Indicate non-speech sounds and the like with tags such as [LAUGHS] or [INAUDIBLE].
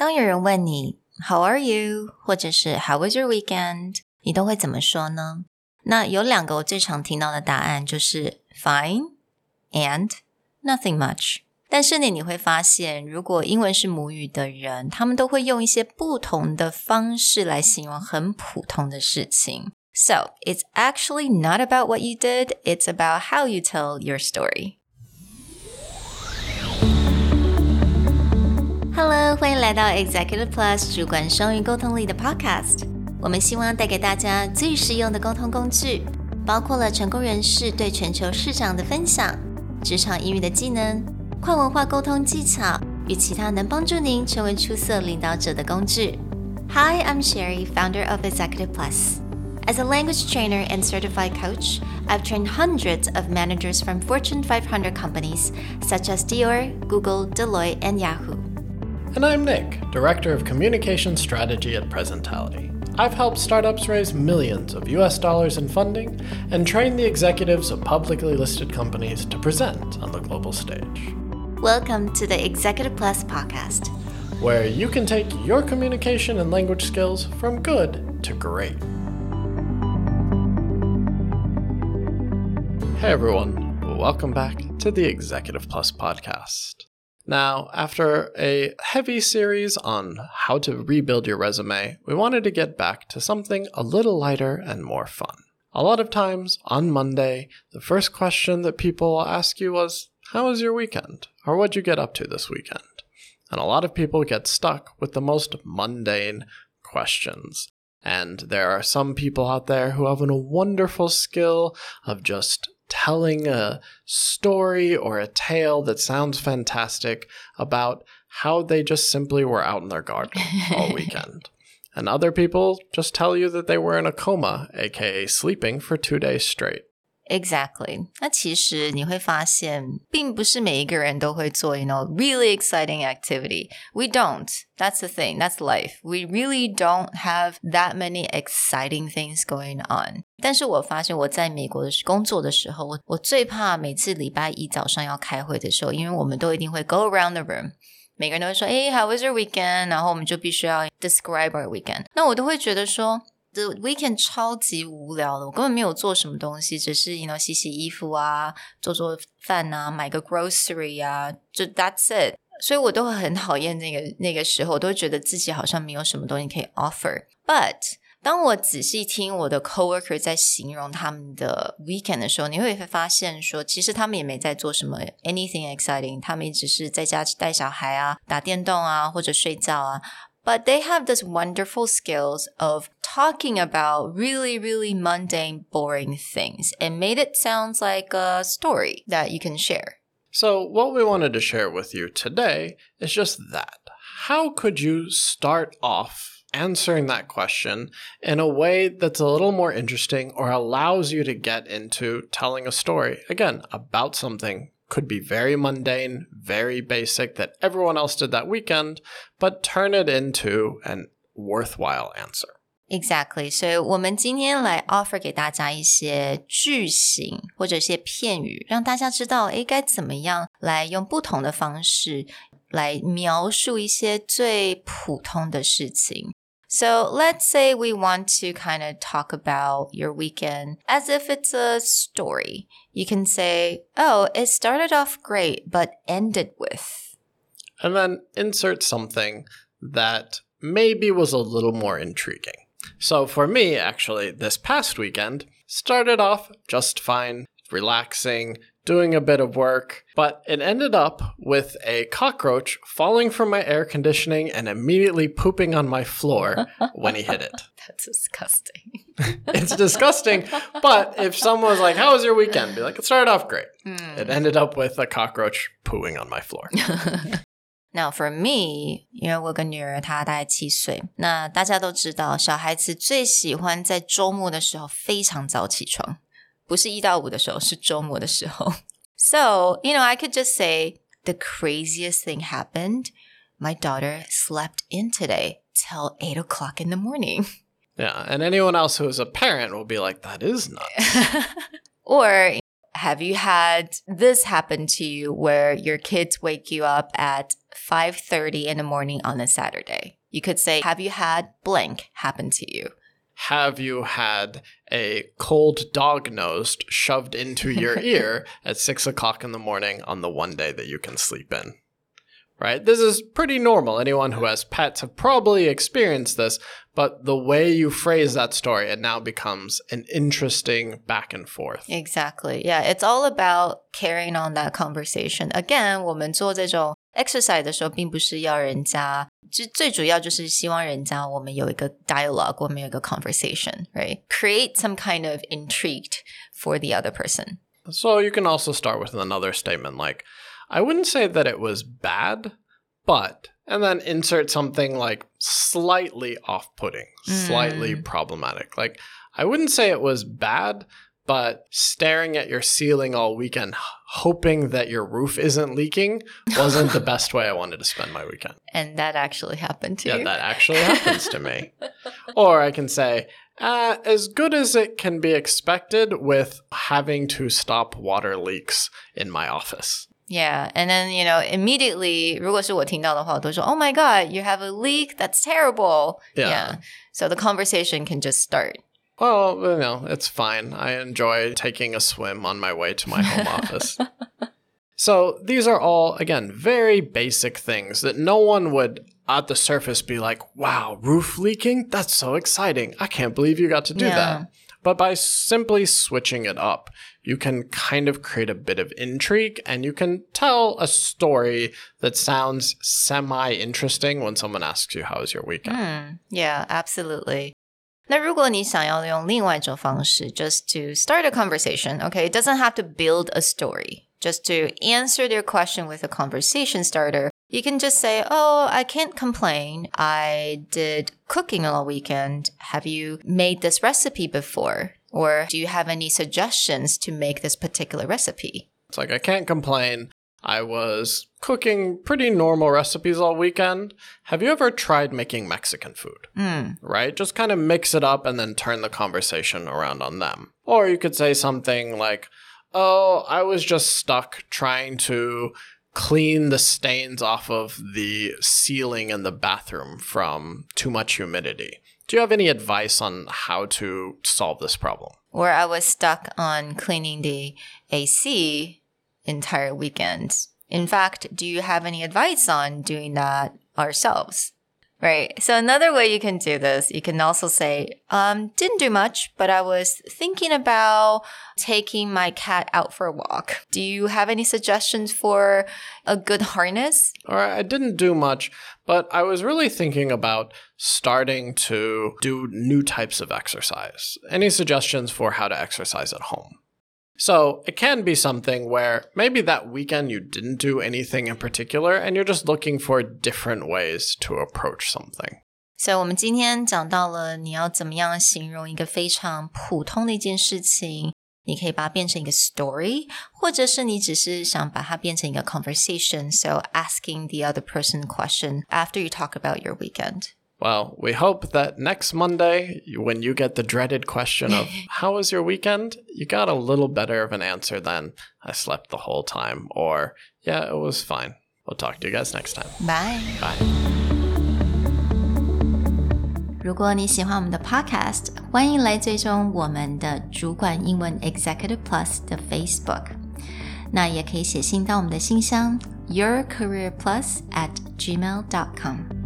当有人问你 How are you，或者是 How was your weekend，你都会怎么说呢？那有两个我最常听到的答案就是 Fine and nothing much。但是呢，你会发现，如果英文是母语的人，他们都会用一些不同的方式来形容很普通的事情。So it's actually not about what you did; it's about how you tell your story. Hello，欢迎来到 Executive Plus 主管双语沟通力的 Podcast。我们希望带给大家最实用的沟通工具，包括了成功人士对全球市场的分享、职场英语的技能。跨文化沟通技巧与其他能帮助您成为出色领导者的工具。Hi, I'm Sherry, founder of Executive Plus. As a language trainer and certified coach, I've trained hundreds of managers from Fortune 500 companies such as Dior, Google, Deloitte, and Yahoo. And I'm Nick, Director of Communication Strategy at Presentality. I've helped startups raise millions of US dollars in funding and train the executives of publicly listed companies to present on the global stage. Welcome to the Executive Plus podcast, where you can take your communication and language skills from good to great. Hey everyone, welcome back to the Executive Plus podcast. Now, after a heavy series on how to rebuild your resume, we wanted to get back to something a little lighter and more fun. A lot of times on Monday, the first question that people ask you was, how was your weekend? Or what'd you get up to this weekend? And a lot of people get stuck with the most mundane questions. And there are some people out there who have a wonderful skill of just telling a story or a tale that sounds fantastic about how they just simply were out in their garden all [LAUGHS] weekend. And other people just tell you that they were in a coma, aka sleeping for two days straight. Exactly. 那其实你会发现，并不是每一个人都会做，you know, really exciting activity. We don't. That's the thing. That's life. We really don't have that many exciting things going on. 但是我发现我在美国的工作的时候，我我最怕每次礼拜一早上要开会的时候，因为我们都一定会 go around the room。每个人都会说，哎，How was your weekend？然后我们就必须要 describe our weekend。那我都会觉得说。 The weekend 超级无聊的，我根本没有做什么东西，只是 you know 洗洗衣服啊，做做饭啊，买个 grocery 啊，就 that's it。所以我都会很讨厌那个那个时候，我都会觉得自己好像没有什么东西可以 offer。But 当我仔细听我的 coworker 在形容他们的 weekend 的时候，你会发现说，其实他们也没在做什么 anything exciting，他们也只是在家带小孩啊，打电动啊，或者睡觉啊。But they have this wonderful skills of talking about really, really mundane, boring things and made it sound like a story that you can share. So, what we wanted to share with you today is just that. How could you start off answering that question in a way that's a little more interesting or allows you to get into telling a story, again, about something could be very mundane, very basic that everyone else did that weekend, but turn it into an worthwhile answer. Exactly，所以我们今天来 offer 给大家一些句型或者一些片语，让大家知道，诶，该怎么样来用不同的方式来描述一些最普通的事情。 So let's say we want to kind of talk about your weekend as if it's a story. You can say, oh, it started off great, but ended with. And then insert something that maybe was a little more intriguing. So for me, actually, this past weekend started off just fine, relaxing, doing a bit of work, but it ended up with a cockroach falling from my air conditioning and immediately pooping on my floor [LAUGHS] when he hit it. That's disgusting. [LAUGHS] it's disgusting, but if someone was like, How was your weekend? Be like, It started off great. Mm. It ended up with a cockroach pooing on my floor. [LAUGHS] Now for me，因为我跟女儿她大概七岁，那大家都知道，小孩子最喜欢在周末的时候非常早起床。 不是一到五的时候，是周末的时候。[LAUGHS] So, you know, I could just say the craziest thing happened. My daughter slept in today till eight o'clock in the morning. [LAUGHS] Yeah, and anyone else who is a parent will be like, that is nuts. [LAUGHS] or have you had this happen to you where your kids wake you up at 5:30 in the morning on a Saturday? You could say, have you had blank happen to you? Have you had a cold dog nosed shoved into your ear [LAUGHS] at six o'clock in the morning on the one day that you can sleep in? right? This is pretty normal. Anyone who has pets have probably experienced this, but the way you phrase that story, it now becomes an interesting back and forth. Exactly. Yeah, it's all about carrying on that conversation. Again, 我们做这种 exercise 的时候，并不是要人家，就最主要就是希望人家我们有一个 dialogue，我们有一个 conversation，right？Create some kind of intrigue for the other person. So you can also start with another statement like, I wouldn't say that it was bad, but and then insert something like slightly off-putting, mm. slightly problematic. Like I wouldn't say it was bad, but staring at your ceiling all weekend hoping that your roof isn't leaking wasn't the [LAUGHS] best way I wanted to spend my weekend. And that actually happened to yeah, you. Yeah, that actually happens to me. [LAUGHS] Or I can say, uh, as good as it can be expected with having to stop water leaks in my office. Yeah, and then you know immediately, 如果是我听到的话，我都说 "Oh my God, you have a leak! That's terrible!" Yeah. yeah. So the conversation can just start. Well, you know, it's fine. I enjoy taking a swim on my way to my home [LAUGHS] office. So these are all, again, very basic things that no one would at the surface be like, wow, roof leaking? That's so exciting. I can't believe you got to do yeah. that. But by simply switching it up, you can kind of create a bit of intrigue and you can tell a story that sounds semi interesting when someone asks you, How was your weekend? Mm, yeah, absolutely. 那如果你想要用另外一种方式，just to start a conversation, okay, it doesn't have to build a story. Just to answer their question with a conversation starter, you can just say, Oh, I can't complain. I did cooking all weekend. Have you made this recipe before? Or do you have any suggestions to make this particular recipe? It's like, I can't complain. I was cooking pretty normal recipes all weekend. Have you ever tried making Mexican food? Mm. Right? Just kind of mix it up and then turn the conversation around on them. Or you could say something like, Oh, I was just stuck trying to clean the stains off of the ceiling in the bathroom from too much humidity. Do you have any advice on how to solve this problem? Or I was stuck on cleaning the AC entire weekend. In fact, do you have any advice on doing that ourselves? Right. So another way you can do this, you can also say, um, didn't do much, but I was thinking about taking my cat out for a walk. Do you have any suggestions for a good harness? Or I didn't do much, but I was really thinking about starting to do new types of exercise. Any suggestions for how to exercise at home? So it can be something where maybe that weekend you didn't do anything in particular and you're just looking for different ways to approach something. So 我们今天讲到了你要怎么样形容一个非常普通的一件事情，你可以把它变成一个 story，或者是你只是想把它变成一个 conversation. So asking the other person question after you talk about your weekend. Well, we hope that next Monday, when you get the dreaded question of, [LAUGHS] How was your weekend? you got a little better of an answer than, I slept the whole time, or, Yeah, it was fine. We'll talk to you guys next time. Bye. Bye. 如果你喜欢我们的 Podcast，欢迎来追踪我们的主管英文 Executive Plus 的 Facebook。那也可以写信到我们的信箱 yourcareerplus at gmail.com。